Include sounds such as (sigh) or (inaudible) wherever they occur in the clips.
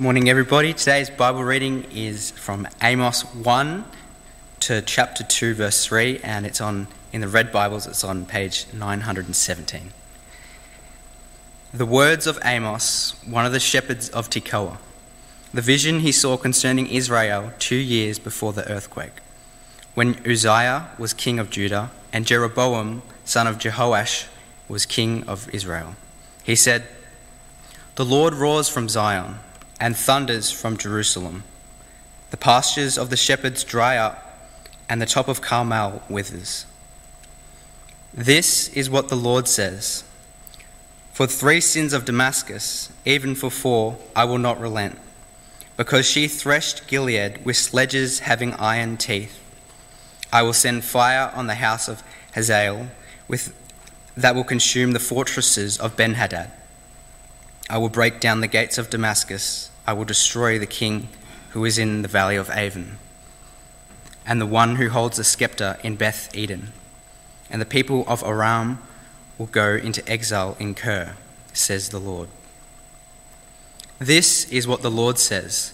Morning, everybody. Today's Bible reading is from Amos 1 to chapter 2, verse 3, and it's on in the red Bibles, it's on page 917. The words of Amos, one of the shepherds of Tekoa, the vision he saw concerning Israel two years before the earthquake, when Uzziah was king of Judah and Jeroboam, son of Jehoash, was king of Israel. He said, The Lord roars from Zion and thunders from Jerusalem. The pastures of the shepherds dry up, and the top of Carmel withers. This is what the Lord says For three sins of Damascus, even for four, I will not relent, because she threshed Gilead with sledges having iron teeth. I will send fire on the house of Hazael with, that will consume the fortresses of Benhadad. I will break down the gates of Damascus. I will destroy the king who is in the valley of Aven, and the one who holds the scepter in Beth Eden. And the people of Aram will go into exile in Kir, says the Lord. This is what the Lord says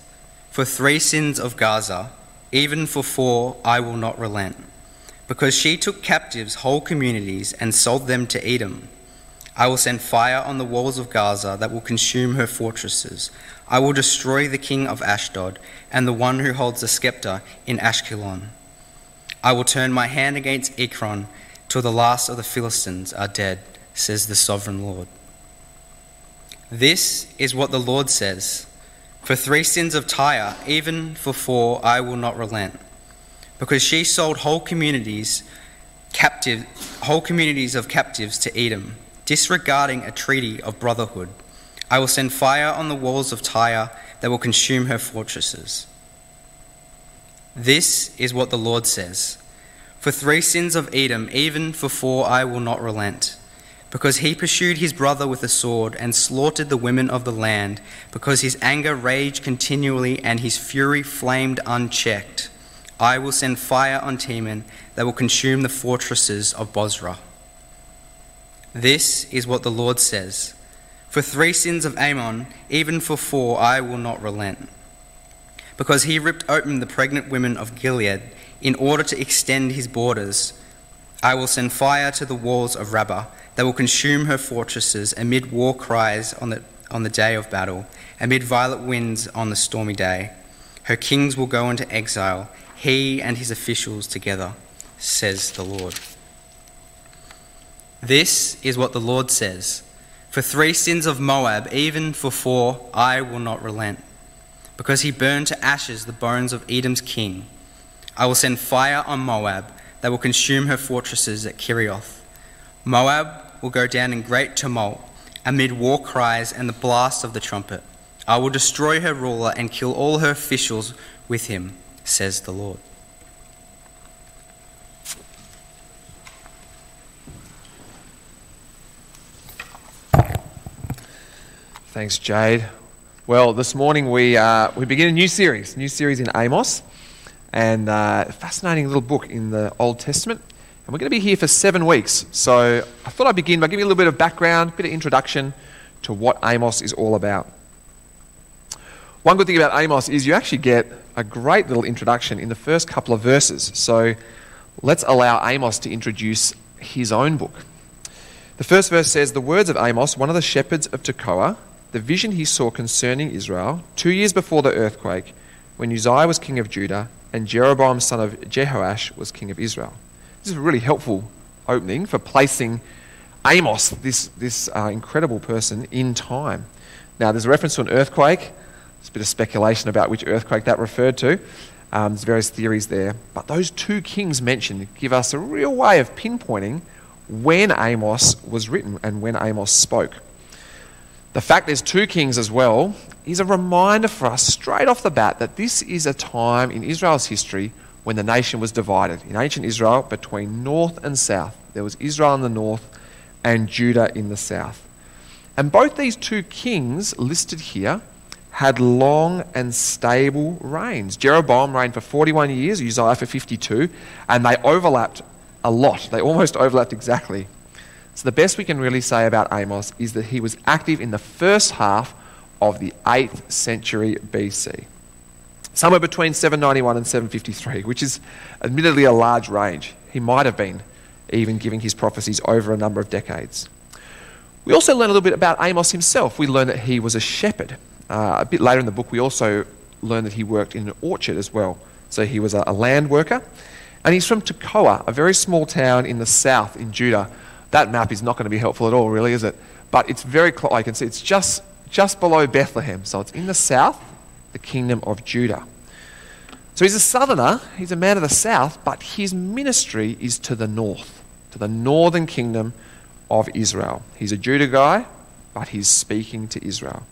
For three sins of Gaza, even for four, I will not relent, because she took captives whole communities and sold them to Edom I will send fire on the walls of Gaza that will consume her fortresses. I will destroy the king of Ashdod and the one who holds the scepter in Ashkelon. I will turn my hand against Ekron till the last of the Philistines are dead, says the sovereign Lord. This is what the Lord says For three sins of Tyre, even for four, I will not relent. Because she sold whole communities, captive, whole communities of captives to Edom disregarding a treaty of brotherhood. I will send fire on the walls of Tyre that will consume her fortresses. This is what the Lord says For three sins of Edom, even for four, I will not relent. Because he pursued his brother with a sword and slaughtered the women of the land, because his anger raged continually and his fury flamed unchecked. I will send fire on Teman that will consume the fortresses of Bozrah. This is what the Lord says For three sins of Ammon, even for four, I will not relent. Because he ripped open the pregnant women of Gilead in order to extend his borders, I will send fire to the walls of Rabbah that will consume her fortresses amid war cries on the, on the day of battle, amid violent winds on the stormy day. Her kings will go into exile, he and his officials together, says the Lord. This is what the Lord says For three sins of Moab, even for four, I will not relent. Because he burned to ashes the bones of Edom's king. I will send fire on Moab that will consume her fortresses at Kerioth. Moab will go down in great tumult amid war cries and the blast of the trumpet. I will destroy her ruler and kill all her officials with him, says the Lord. Thanks, Jade. Well, this morning we, uh, we begin a new series, new series in Amos, and uh, fascinating little book in the Old Testament. And we're going to be here for seven weeks. So I thought I'd begin by giving you a little bit of background, a bit of introduction to what Amos is all about. One good thing about Amos is you actually get a great little introduction in the first couple of verses. So let's allow Amos to introduce his own book. The first verse says, The words of Amos, one of the shepherds of Tekoa, the vision he saw concerning Israel two years before the earthquake, when Uzziah was king of Judah and Jeroboam son of Jehoash was king of Israel. This is a really helpful opening for placing Amos, this, this uh, incredible person, in time. Now, there's a reference to an earthquake. There's a bit of speculation about which earthquake that referred to. Um, there's various theories there. But those two kings mentioned give us a real way of pinpointing when Amos was written and when Amos spoke. The fact there's two kings as well is a reminder for us straight off the bat that this is a time in Israel's history when the nation was divided. In ancient Israel, between north and south, there was Israel in the north and Judah in the south. And both these two kings listed here had long and stable reigns. Jeroboam reigned for 41 years, Uzziah for 52, and they overlapped a lot. They almost (laughs) overlapped exactly. So, the best we can really say about Amos is that he was active in the first half of the 8th century BC. Somewhere between 791 and 753, which is admittedly a large range. He might have been even giving his prophecies over a number of decades. We also learn a little bit about Amos himself. We learn that he was a shepherd. Uh, a bit later in the book, we also learn that he worked in an orchard as well. So he was a, a land worker. And he's from Tekoa, a very small town in the south in Judah. That map is not going to be helpful at all, really, is it? But it's very close. I can see it's just, just below Bethlehem. So it's in the south, the kingdom of Judah. So he's a southerner, he's a man of the south, but his ministry is to the north, to the northern kingdom of Israel. He's a Judah guy, but he's speaking to Israel.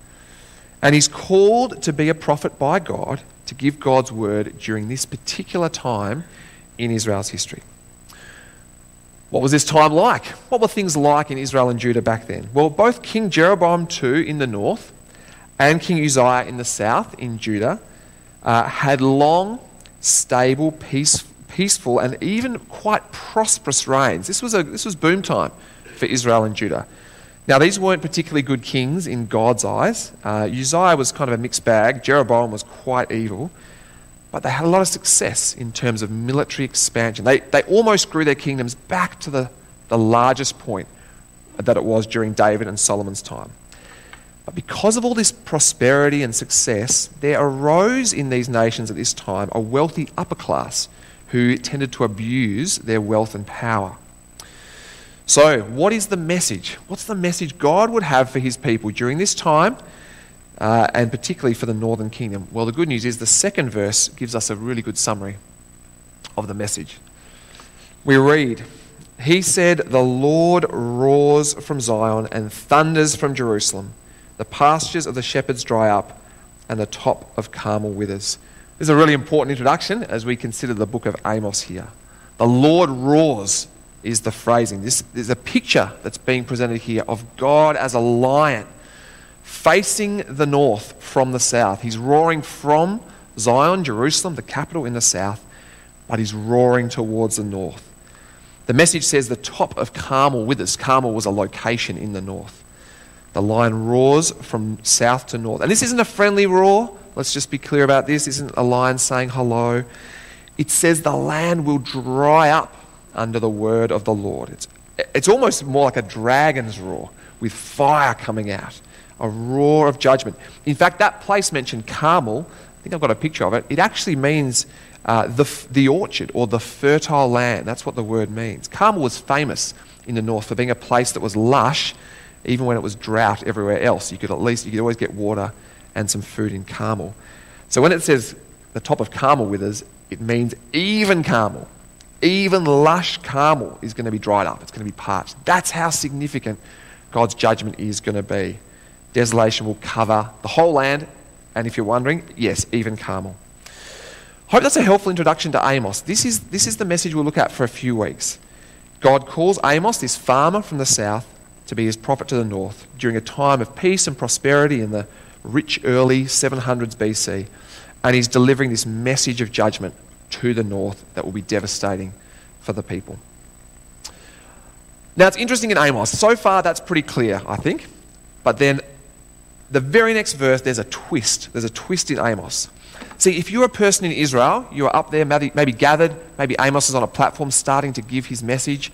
And he's called to be a prophet by God to give God's word during this particular time in Israel's history. What was this time like? What were things like in Israel and Judah back then? Well, both King Jeroboam II in the north and King Uzziah in the south in Judah uh, had long, stable, peace, peaceful, and even quite prosperous reigns. This was, a, this was boom time for Israel and Judah. Now, these weren't particularly good kings in God's eyes. Uh, Uzziah was kind of a mixed bag, Jeroboam was quite evil, but they had a lot of success in terms of military expansion. They, they almost grew their kingdoms back to the, the largest point that it was during David and Solomon's time. But because of all this prosperity and success, there arose in these nations at this time a wealthy upper class who tended to abuse their wealth and power. So, what is the message? What's the message God would have for his people during this time, uh, and particularly for the northern kingdom? Well, the good news is the second verse gives us a really good summary of the message. We read, He said, The Lord roars from Zion and thunders from Jerusalem. The pastures of the shepherds dry up, and the top of Carmel withers. This is a really important introduction as we consider the book of Amos here. The Lord roars is the phrasing. This is a picture that's being presented here of God as a lion facing the north from the south. He's roaring from Zion, Jerusalem, the capital in the south, but he's roaring towards the north. The message says the top of Carmel withers. Carmel was a location in the north. The lion roars from south to north. And this isn't a friendly roar. Let's just be clear about this. This isn't a lion saying hello. It says the land will dry up under the word of the Lord. It's, it's almost more like a dragon's roar with fire coming out, a roar of judgment. In fact, that place mentioned, Carmel, I think I've got a picture of it, it actually means uh, the, the orchard or the fertile land. That's what the word means. Carmel was famous in the north for being a place that was lush, even when it was drought everywhere else. You could at least, you could always get water and some food in Carmel. So when it says the top of Carmel withers, it means even Carmel. Even lush Carmel is going to be dried up, it's going to be parched. That's how significant God's judgment is going to be. Desolation will cover the whole land, and if you're wondering, yes, even Carmel. Hope that's a helpful introduction to Amos. This is, this is the message we'll look at for a few weeks. God calls Amos, this farmer from the south, to be his prophet to the north during a time of peace and prosperity in the rich early 700s BC. And he's delivering this message of judgment to the north that will be devastating for the people. Now, it's interesting in Amos. So far, that's pretty clear, I think. But then, the very next verse, there's a twist. There's a twist in Amos. See, if you're a person in Israel, you're up there, maybe, gathered, maybe Amos is on a platform starting to give his message,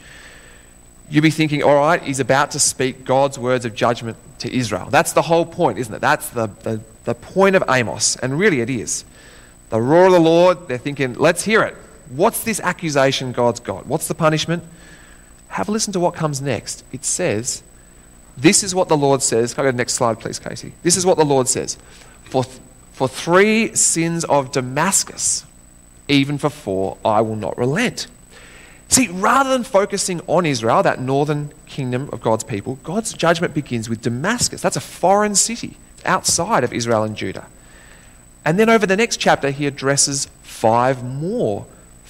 you'd be thinking, all right, he's about to speak God's words of judgment to Israel. That's the whole point, isn't it? That's the, the, the point of Amos. And really, it is. The roar of the Lord, they're thinking, let's hear it. What's this accusation God's got? What's the punishment? Have a listen to what comes next. It says, This is what the Lord says. Can I go to the next slide, please, Casey? This is what the Lord says. For, for three sins of Damascus, even for four, I will not relent. See, rather than focusing on Israel, that northern kingdom of God's people, God's judgment begins with Damascus. That's a foreign city outside of Israel and Judah. And then over the next chapter, he addresses five more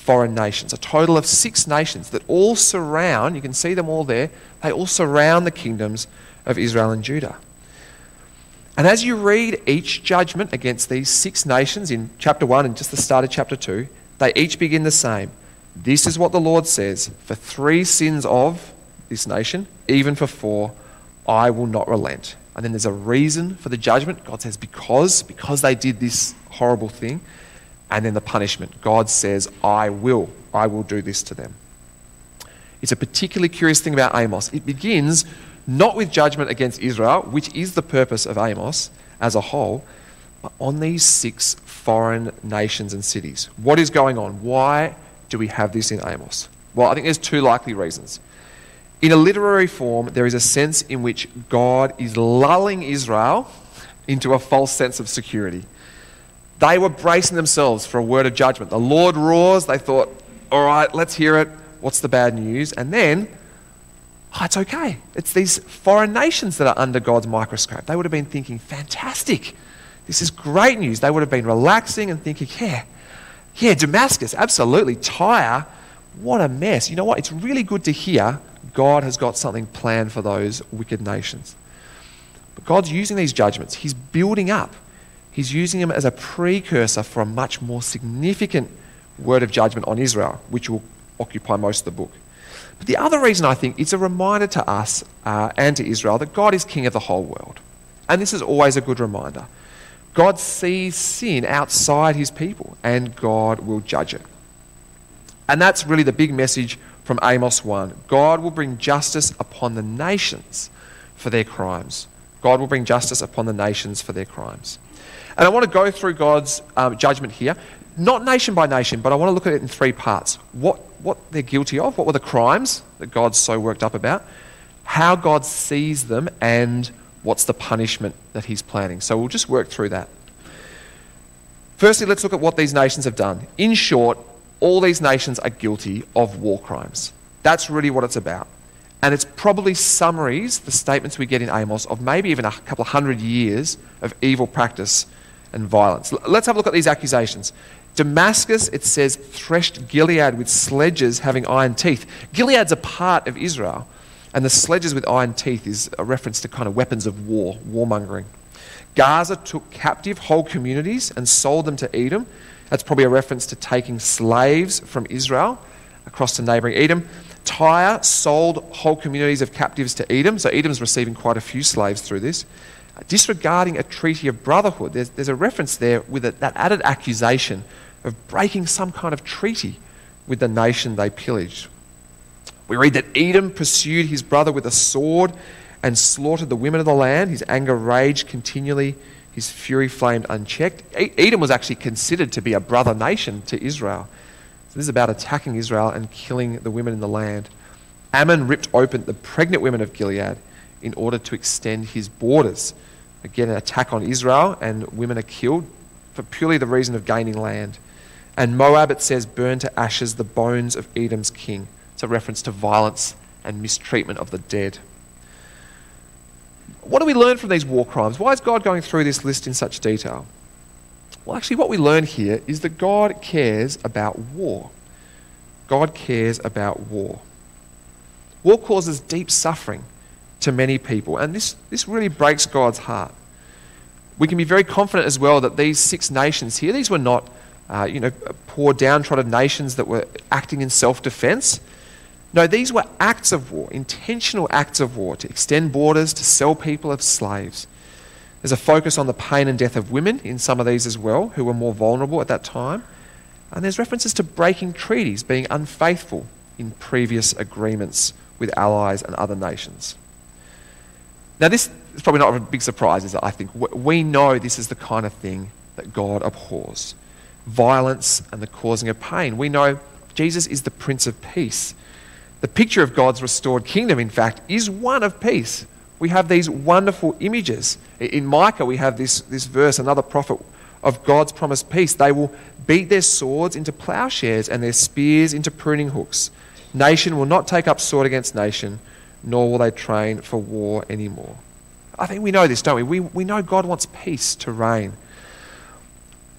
foreign nations, a total of six nations that all surround, you can see them all there, they all surround the kingdoms of Israel and Judah. And as you read each judgment against these six nations in chapter 1 and just the start of chapter 2, they each begin the same. This is what the Lord says For three sins of this nation, even for four, I will not relent. and then there's a reason for the judgment. God says, because, because they did this horrible thing. And then the punishment. God says, I will. I will do this to them. It's a particularly curious thing about Amos. It begins not with judgment against Israel, which is the purpose of Amos as a whole, but on these six foreign nations and cities. What is going on? Why do we have this in Amos? Well, I think there's two likely reasons. In a literary form, there is a sense in which God is lulling Israel into a false sense of security. They were bracing themselves for a word of judgment. The Lord roars. They thought, all right, let's hear it. What's the bad news? And then, oh, it's okay. It's these foreign nations that are under God's microscope. They would have been thinking, fantastic. This is great news. They would have been relaxing and thinking, yeah, yeah, Damascus, absolutely. Tyre, what a mess. You know what? It's really good to hear God has got something planned for those wicked nations. But God's using these judgments, He's building up. He's using them as a precursor for a much more significant word of judgment on Israel, which will occupy most of the book. But the other reason I think it's a reminder to us uh, and to Israel that God is king of the whole world. And this is always a good reminder. God sees sin outside his people and God will judge it. And that's really the big message from Amos 1. God will bring justice upon the nations for their crimes. God will bring justice upon the nations for their crimes. And I want to go through God's um, judgment here, not nation by nation, but I want to look at it in three parts. What, what they're guilty of, what were the crimes that God's so worked up about, how God sees them, and what's the punishment that He's planning. So we'll just work through that. Firstly, let's look at what these nations have done. In short, all these nations are guilty of war crimes. That's really what it's about. And it's probably summaries, the statements we get in Amos, of maybe even a couple of hundred years of evil practice and violence. Let's have a look at these accusations. Damascus, it says, threshed Gilead with sledges having iron teeth. Gilead's a part of Israel, and the sledges with iron teeth is a reference to kind of weapons of war, warmongering. Gaza took captive whole communities and sold them to Edom. That's probably a reference to taking slaves from Israel across to neighboring Edom. Tyre sold whole communities of captives to Edom, so Edom's receiving quite a few slaves through this. Disregarding a treaty of brotherhood, there's, there's a reference there with a, that added accusation of breaking some kind of treaty with the nation they pillaged. We read that Edom pursued his brother with a sword and slaughtered the women of the land. His anger raged continually his fury flamed unchecked. Edom was actually considered to be a brother nation to Israel. So this is about attacking Israel and killing the women in the land. Ammon ripped open the pregnant women of Gilead in order to extend his borders. Again, an attack on Israel, and women are killed for purely the reason of gaining land. And Moab, it says, burned to ashes the bones of Edom's king. It's a reference to violence and mistreatment of the dead what do we learn from these war crimes? Why is God going through this list in such detail? Well, actually, what we learn here is that God cares about war. God cares about war. War causes deep suffering to many people, and this, this really breaks God's heart. We can be very confident as well that these six nations here, these were not uh, you know, poor, downtrodden nations that were acting in self defense. No, these were acts of war, intentional acts of war to extend borders, to sell people as slaves. There's a focus on the pain and death of women in some of these as well, who were more vulnerable at that time. And there's references to breaking treaties, being unfaithful in previous agreements with allies and other nations. Now, this is probably not a big surprise, is it? I think we know this is the kind of thing that God abhors violence and the causing of pain. We know Jesus is the Prince of Peace. The picture of God's restored kingdom, in fact, is one of peace. We have these wonderful images. In Micah, we have this, this verse, another prophet of God's promised peace. They will beat their swords into plowshares and their spears into pruning hooks. Nation will not take up sword against nation, nor will they train for war anymore. I think we know this, don't we? We, we know God wants peace to reign.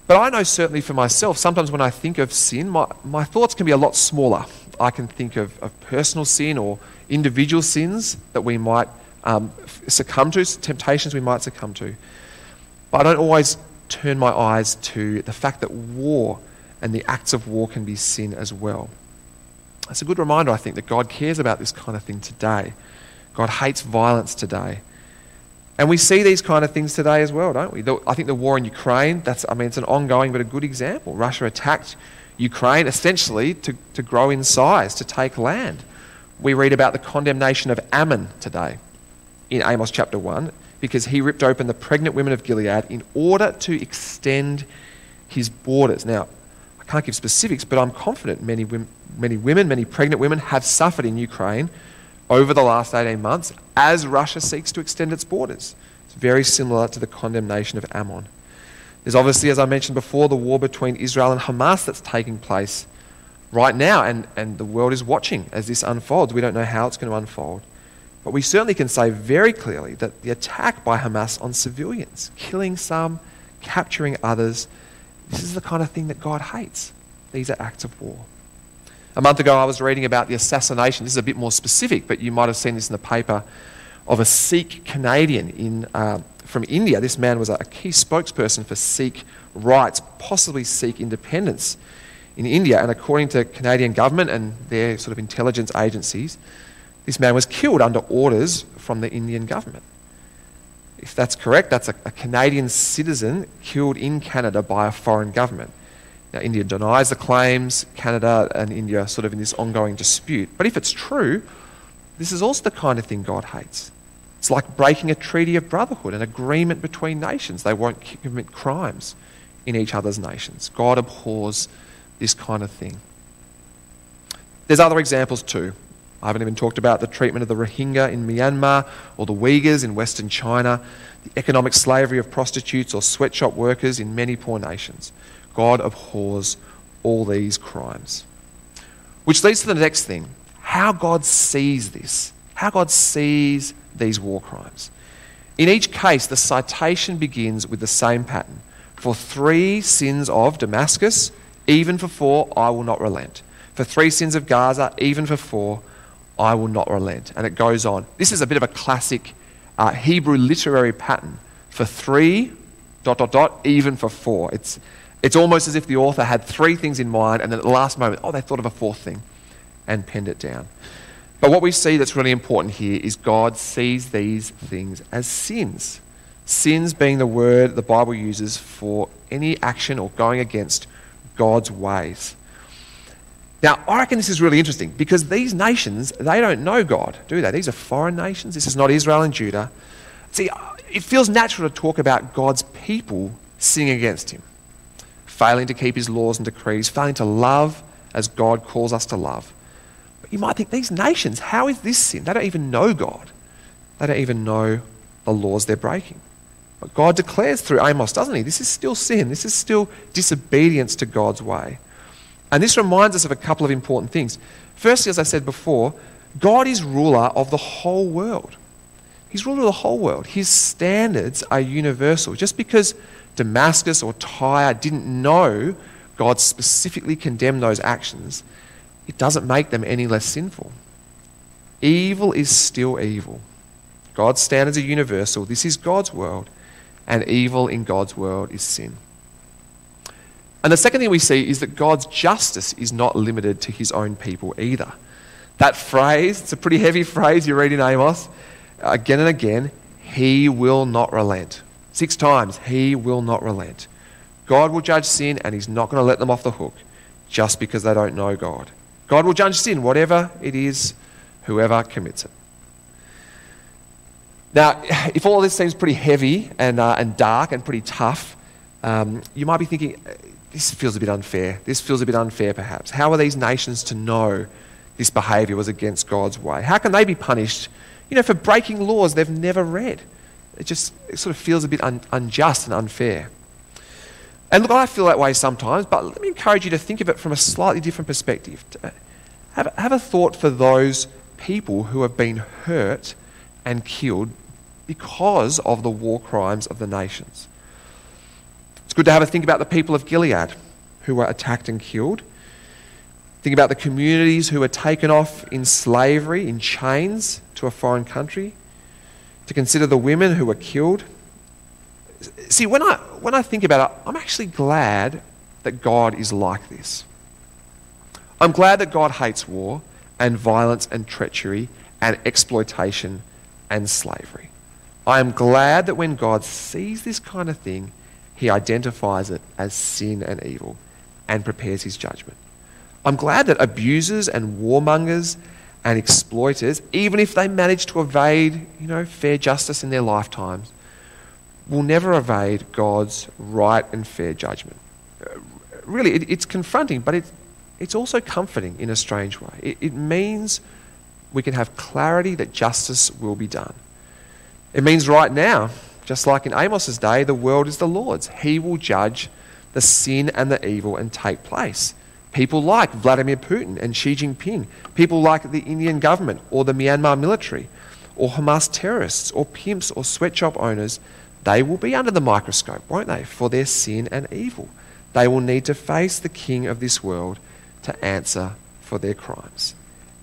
But I know certainly for myself, sometimes when I think of sin, my, my thoughts can be a lot smaller I can think of, of personal sin or individual sins that we might um, succumb to, temptations we might succumb to. But I don't always turn my eyes to the fact that war and the acts of war can be sin as well. It's a good reminder, I think, that God cares about this kind of thing today. God hates violence today. And we see these kind of things today as well, don't we? The, I think the war in Ukraine, that's, I mean, it's an ongoing but a good example. Russia attacked Ukraine essentially to, to grow in size, to take land. We read about the condemnation of Ammon today in Amos chapter 1 because he ripped open the pregnant women of Gilead in order to extend his borders. Now, can't give specifics, but I'm confident many, many women, many pregnant women have suffered in Ukraine over the last 18 months as Russia seeks to extend its borders. It's very similar to the condemnation of Ammon. There's obviously, as I mentioned before, the war between Israel and Hamas that's taking place right now, and, and the world is watching as this unfolds. We don't know how it's going to unfold. But we certainly can say very clearly that the attack by Hamas on civilians, killing some, capturing others, this is the kind of thing that God hates. These are acts of war. A month ago, I was reading about the assassination. This is a bit more specific, but you might have seen this in the paper of a Sikh Canadian in, uh, from India. This man was a key spokesperson for Sikh rights, possibly Sikh independence in India. And according to Canadian government and their sort of intelligence agencies, this man was killed under orders from the Indian government. If that's correct, that's a, a Canadian citizen killed in Canada by a foreign government. Now, India denies the claims, Canada and India are sort of in this ongoing dispute. But if it's true, this is also the kind of thing God hates. It's like breaking a treaty of brotherhood, an agreement between nations. They won't commit crimes in each other's nations. God abhors this kind of thing. There's other examples too. I haven't even talked about the treatment of the Rohingya in Myanmar or the Uyghurs in Western China, the economic slavery of prostitutes or sweatshop workers in many poor nations. God abhors all these crimes. Which leads to the next thing how God sees this, how God sees these war crimes. In each case, the citation begins with the same pattern. For three sins of Damascus, even for four, I will not relent. For three sins of Gaza, even for four, I will not relent. And it goes on. This is a bit of a classic uh, Hebrew literary pattern. For three, dot, dot, dot, even for four. It's, it's almost as if the author had three things in mind, and then at the last moment, oh, they thought of a fourth thing and penned it down. But what we see that's really important here is God sees these things as sins. Sins being the word the Bible uses for any action or going against God's ways. Now, I reckon this is really interesting because these nations, they don't know God, do they? These are foreign nations. This is not Israel and Judah. See, it feels natural to talk about God's people sinning against Him failing to keep his laws and decrees, failing to love as God calls us to love. But you might think, these nations, how is this sin? They don't even know God. They don't even know the laws they're breaking. But God declares through Amos, doesn't he? This is still sin. This is still disobedience to God's way. And this reminds us of a couple of important things. Firstly, as I said before, God is ruler of the whole world. He's ruler of the whole world. His standards are universal. Just because Damascus or Tyre didn't know God specifically condemned those actions, it doesn't make them any less sinful. Evil is still evil. God's standards are universal. This is God's world, and evil in God's world is sin. And the second thing we see is that God's justice is not limited to his own people either. That phrase, it's a pretty heavy phrase you read in Amos, again and again, he will not relent. Six times, he will not relent. God will judge sin and he's not going to let them off the hook just because they don't know God. God will judge sin, whatever it is, whoever commits it. Now, (sighs) if all this seems pretty heavy and, uh, and dark and pretty tough, um, you might be thinking, this feels a bit unfair. This feels a bit unfair, perhaps. How are these nations to know this behaviour was against God's way? How can they be punished, you know, for breaking laws they've never read? it just it sort of feels a bit un, unjust and unfair. And look, I feel that way sometimes, but let me encourage you to think of it from a slightly different perspective. Uh, have, have a thought for those people who have been hurt and killed because of the war crimes of the nations. Good to have a think about the people of Gilead who were attacked and killed. Think about the communities who were taken off in slavery, in chains to a foreign country to consider the women who were killed. See, when I, when I think about it, I'm actually glad that God is like this. I'm glad that God hates war and violence and treachery and exploitation and slavery. I am glad that when God sees this kind of thing, he identifies it as sin and evil and prepares his judgment. I'm glad that abusers and warmongers and exploiters, even if they manage to evade, you know, fair justice in their lifetimes, will never evade God's right and fair judgment. Uh, really, it, it's confronting, but it's, it's also comforting in a strange way. It, it means we can have clarity that justice will be done. It means right now, just like in Amos's day, the world is the Lord's. He will judge the sin and the evil and take place. People like Vladimir Putin and Xi Jinping, people like the Indian government or the Myanmar military, or Hamas terrorists, or pimps or sweatshop owners, they will be under the microscope, won't they, for their sin and evil. They will need to face the king of this world to answer for their crimes.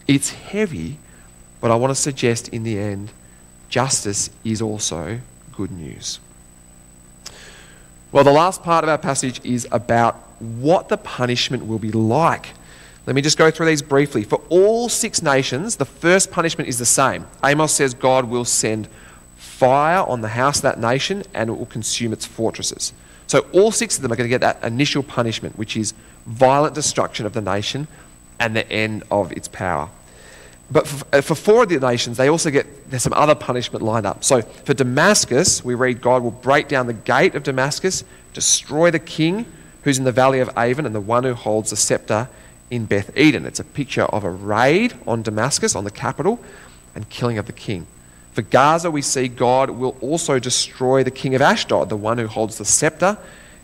It's heavy, but I want to suggest in the end, justice is also good news. Well, the last part of our passage is about what the punishment will be like. Let me just go through these briefly. For all six nations, the first punishment is the same. Amos says God will send fire on the house of that nation and it will consume its fortresses. So all six of them are going to get that initial punishment, which is violent destruction of the nation and the end of its power. But for, uh, for, four of the nations, they also get, there's some other punishment lined up. So for Damascus, we read God will break down the gate of Damascus, destroy the king who's in the valley of Aven, and the one who holds the scepter in Beth Eden. It's a picture of a raid on Damascus, on the capital, and killing of the king. For Gaza, we see God will also destroy the king of Ashdod, the one who holds the scepter.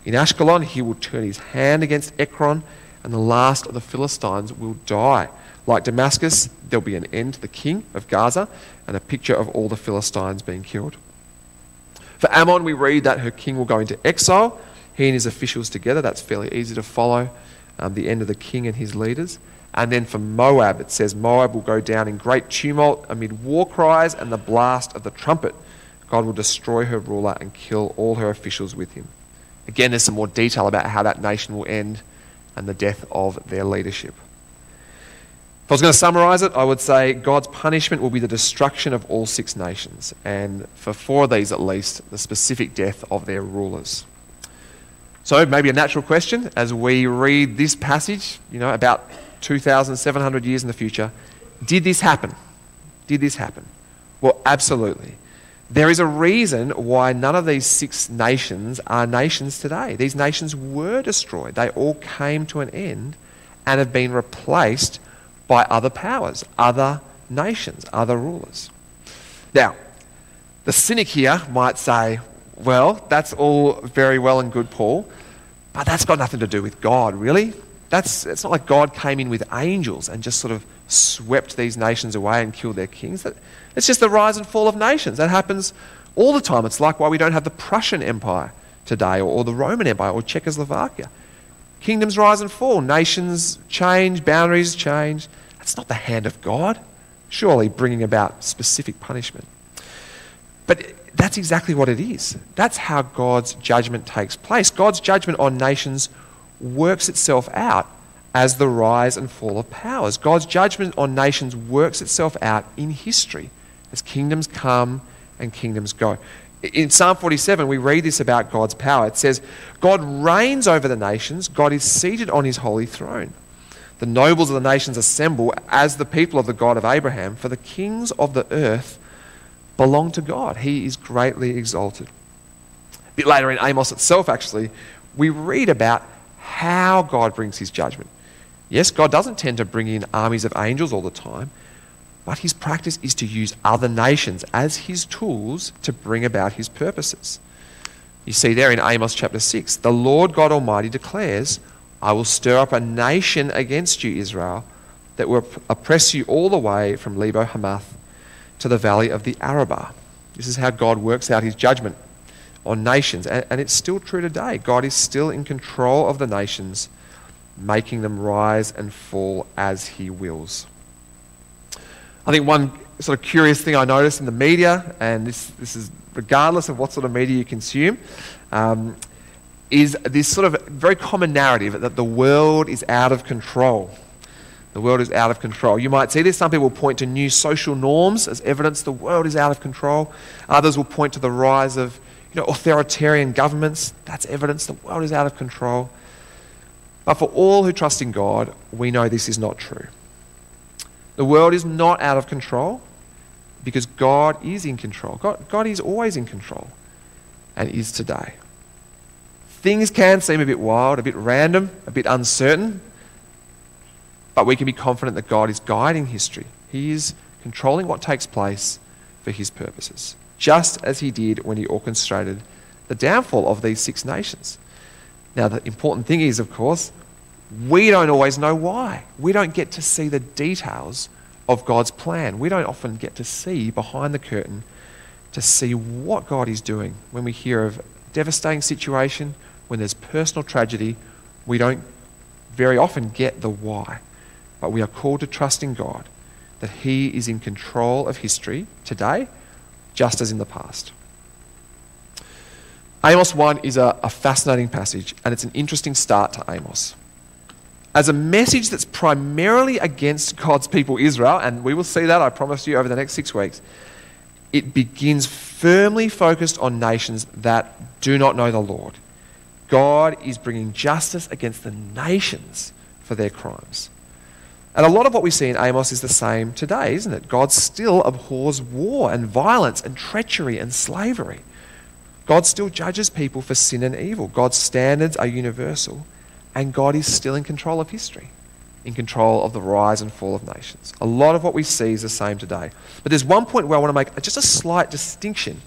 In Ashkelon, he will turn his hand against Ekron, and the last of the Philistines will die. Like Damascus, there'll be an end to the king of Gaza and a picture of all the Philistines being killed. For Ammon, we read that her king will go into exile, he and his officials together. That's fairly easy to follow, um, the end of the king and his leaders. And then for Moab, it says Moab will go down in great tumult amid war cries and the blast of the trumpet. God will destroy her ruler and kill all her officials with him. Again, there's some more detail about how that nation will end and the death of their leadership. If I was going to summarize it, I would say God's punishment will be the destruction of all six nations, and for four of these at least, the specific death of their rulers. So, maybe a natural question as we read this passage, you know, about 2,700 years in the future did this happen? Did this happen? Well, absolutely. There is a reason why none of these six nations are nations today. These nations were destroyed, they all came to an end and have been replaced by other powers, other nations, other rulers. Now, the cynic here might say, well, that's all very well and good, Paul, but that's got nothing to do with God, really. That's, it's not like God came in with angels and just sort of swept these nations away and killed their kings. It's just the rise and fall of nations. That happens all the time. It's like why we don't have the Prussian Empire today or, or the Roman Empire or Czechoslovakia. Kingdoms rise and fall, nations change, boundaries change. That's not the hand of God, surely bringing about specific punishment. But that's exactly what it is. That's how God's judgment takes place. God's judgment on nations works itself out as the rise and fall of powers. God's judgment on nations works itself out in history as kingdoms come and kingdoms go. In Psalm 47, we read this about God's power. It says, God reigns over the nations, God is seated on his holy throne. The nobles of the nations assemble as the people of the God of Abraham, for the kings of the earth belong to God. He is greatly exalted. A bit later in Amos itself, actually, we read about how God brings his judgment. Yes, God doesn't tend to bring in armies of angels all the time, but his practice is to use other nations as his tools to bring about his purposes. You see there in Amos chapter 6, the Lord God Almighty declares, I will stir up a nation against you, Israel, that will oppress you all the way from Lebo Hamath to the valley of the Arabah. This is how God works out his judgment on nations. And, and, it's still true today. God is still in control of the nations, making them rise and fall as he wills. I think one sort of curious thing I noticed in the media, and this, this is regardless of what sort of media you consume, um, is this sort of very common narrative that the world is out of control. The world is out of control. You might see this. Some people point to new social norms as evidence the world is out of control. Others will point to the rise of you know, authoritarian governments. That's evidence the world is out of control. But for all who trust in God, we know this is not true. The world is not out of control because God is in control. God, God is always in control and is today. Things can seem a bit wild, a bit random, a bit uncertain, but we can be confident that God is guiding history. He is controlling what takes place for His purposes, just as He did when He orchestrated the downfall of these six nations. Now, the important thing is, of course, we don't always know why. We don't get to see the details of God's plan. We don't often get to see behind the curtain to see what God is doing. When we hear of devastating situation, when there's personal tragedy, we don't very often get the why. But we are called to trust in God that He is in control of history today, just as in the past. Amos 1 is a, a, fascinating passage, and it's an interesting start to Amos. As a message that's primarily against God's people, Israel, and we will see that, I promise you, over the next six weeks, it begins firmly focused on nations that do not know the Lord. God is bringing justice against the nations for their crimes. And a lot of what we see in Amos is the same today, isn't it? God still abhors war and violence and treachery and slavery. God still judges people for sin and evil. God's standards are universal, and God is still in control of history, in control of the rise and fall of nations. A lot of what we see is the same today. But there's one point where I want to make just a slight distinction,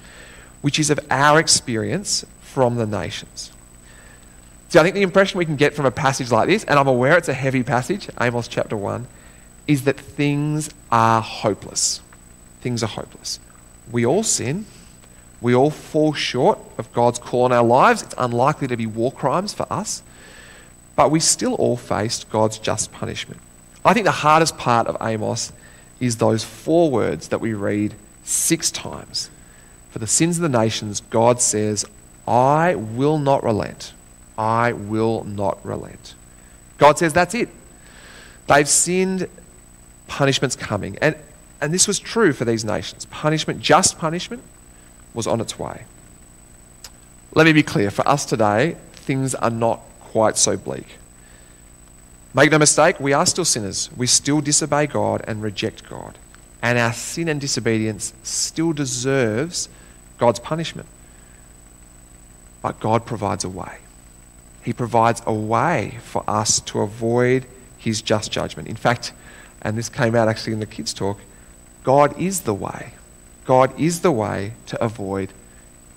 which is of our experience from the nations. See, I think the impression we can get from a passage like this, and I'm aware it's a heavy passage, Amos chapter 1, is that things are hopeless. Things are hopeless. We all sin. We all fall short of God's call on our lives. It's unlikely to be war crimes for us. But we still all faced God's just punishment. I think the hardest part of Amos is those four words that we read six times. For the sins of the nations, God says, I will not relent. I will not relent. God says that's it. They've sinned, punishment's coming. And, and this was true for these nations. Punishment, just punishment, was on its way. Let me be clear for us today, things are not quite so bleak. Make no mistake, we are still sinners. We still disobey God and reject God. And our sin and disobedience still deserves God's punishment. But God provides a way. He provides a way for us to avoid his just judgment. In fact, and this came out actually in the kids' talk, God is the way. God is the way to avoid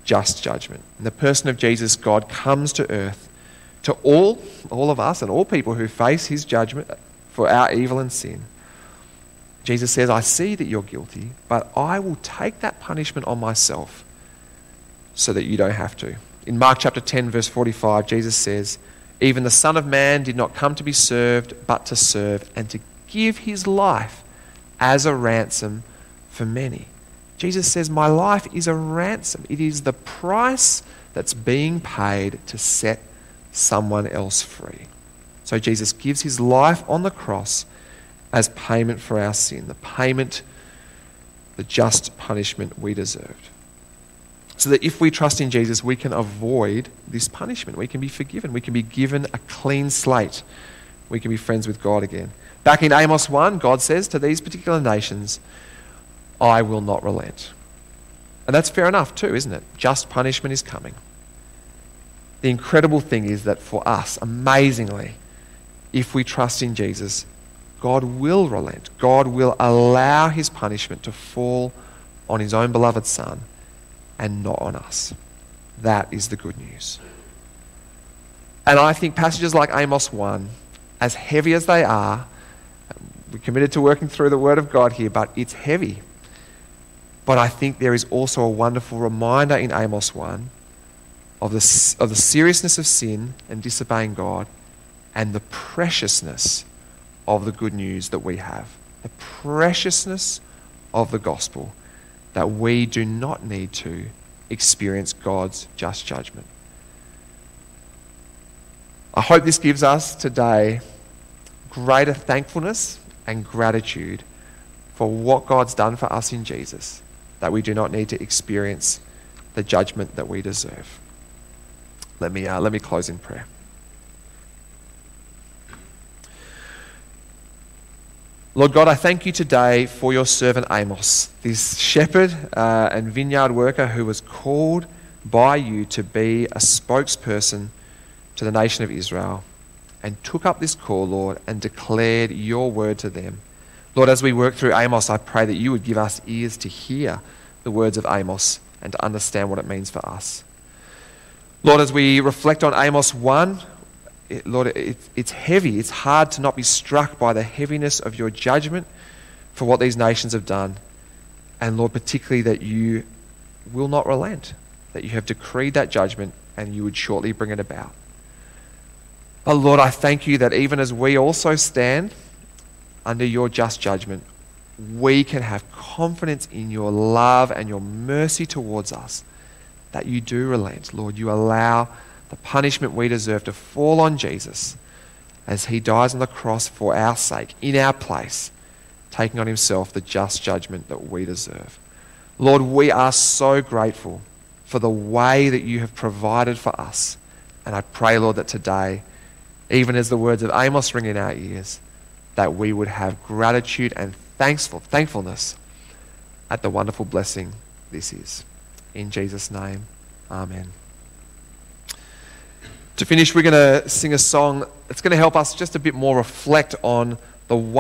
just judgment. In the person of Jesus, God comes to earth to all, all of us and all people who face his judgment for our evil and sin. Jesus says, I see that you're guilty, but I will take that punishment on myself so that you don't have to. In Mark chapter 10, verse 45, Jesus says, Even the Son of Man did not come to be served, but to serve, and to give his life as a ransom for many. Jesus says, My life is a ransom. It is the price that's being paid to set someone else free. So Jesus gives his life on the cross as payment for our sin, the payment, the just punishment we deserved so that if we trust in Jesus, we can avoid this punishment. We can be forgiven. We can be given a clean slate. We can be friends with God again. Back in Amos 1, God says to these particular nations, I will not relent. And that's fair enough, too, isn't it? Just punishment is coming. The incredible thing is that for us, amazingly, if we trust in Jesus, God will relent. God will allow his punishment to fall on his own beloved Son and not on us. That is the good news. And I think passages like Amos 1, as heavy as they are, we're committed to working through the Word of God here, but it's heavy. But I think there is also a wonderful reminder in Amos 1 of the, of the seriousness of sin and disobeying God and the preciousness of the good news that we have. The preciousness of the gospel that we do not need to experience God's just judgment. I hope this gives us today greater thankfulness and gratitude for what God's done for us in Jesus, that we do not need to experience the judgment that we deserve. Let me, uh, let me close in prayer. Lord God, I thank you today for your servant Amos, this shepherd uh, and vineyard worker who was called by you to be a spokesperson to the nation of Israel and took up this call, Lord, and declared your word to them. Lord, as we work through Amos, I pray that you would give us ears to hear the words of Amos and to understand what it means for us. Lord, as we reflect on Amos 1, it, Lord, it, it's heavy. It's hard to not be struck by the heaviness of your judgment for what these nations have done. And Lord, particularly that you will not relent, that you have decreed that judgment and you would shortly bring it about. But Lord, I thank you that even as we also stand under your just judgment, we can have confidence in your love and your mercy towards us, that you do relent. Lord, you allow the punishment we deserve to fall on Jesus as he dies on the cross for our sake, in our place, taking on himself the just judgment that we deserve. Lord, we are so grateful for the way that you have provided for us. And I pray, Lord, that today, even as the words of Amos ring in our ears, that we would have gratitude and thankful, thankfulness at the wonderful blessing this is. In Jesus' name, amen. To finish, we're going to sing a song that's going to help us just a bit more reflect on the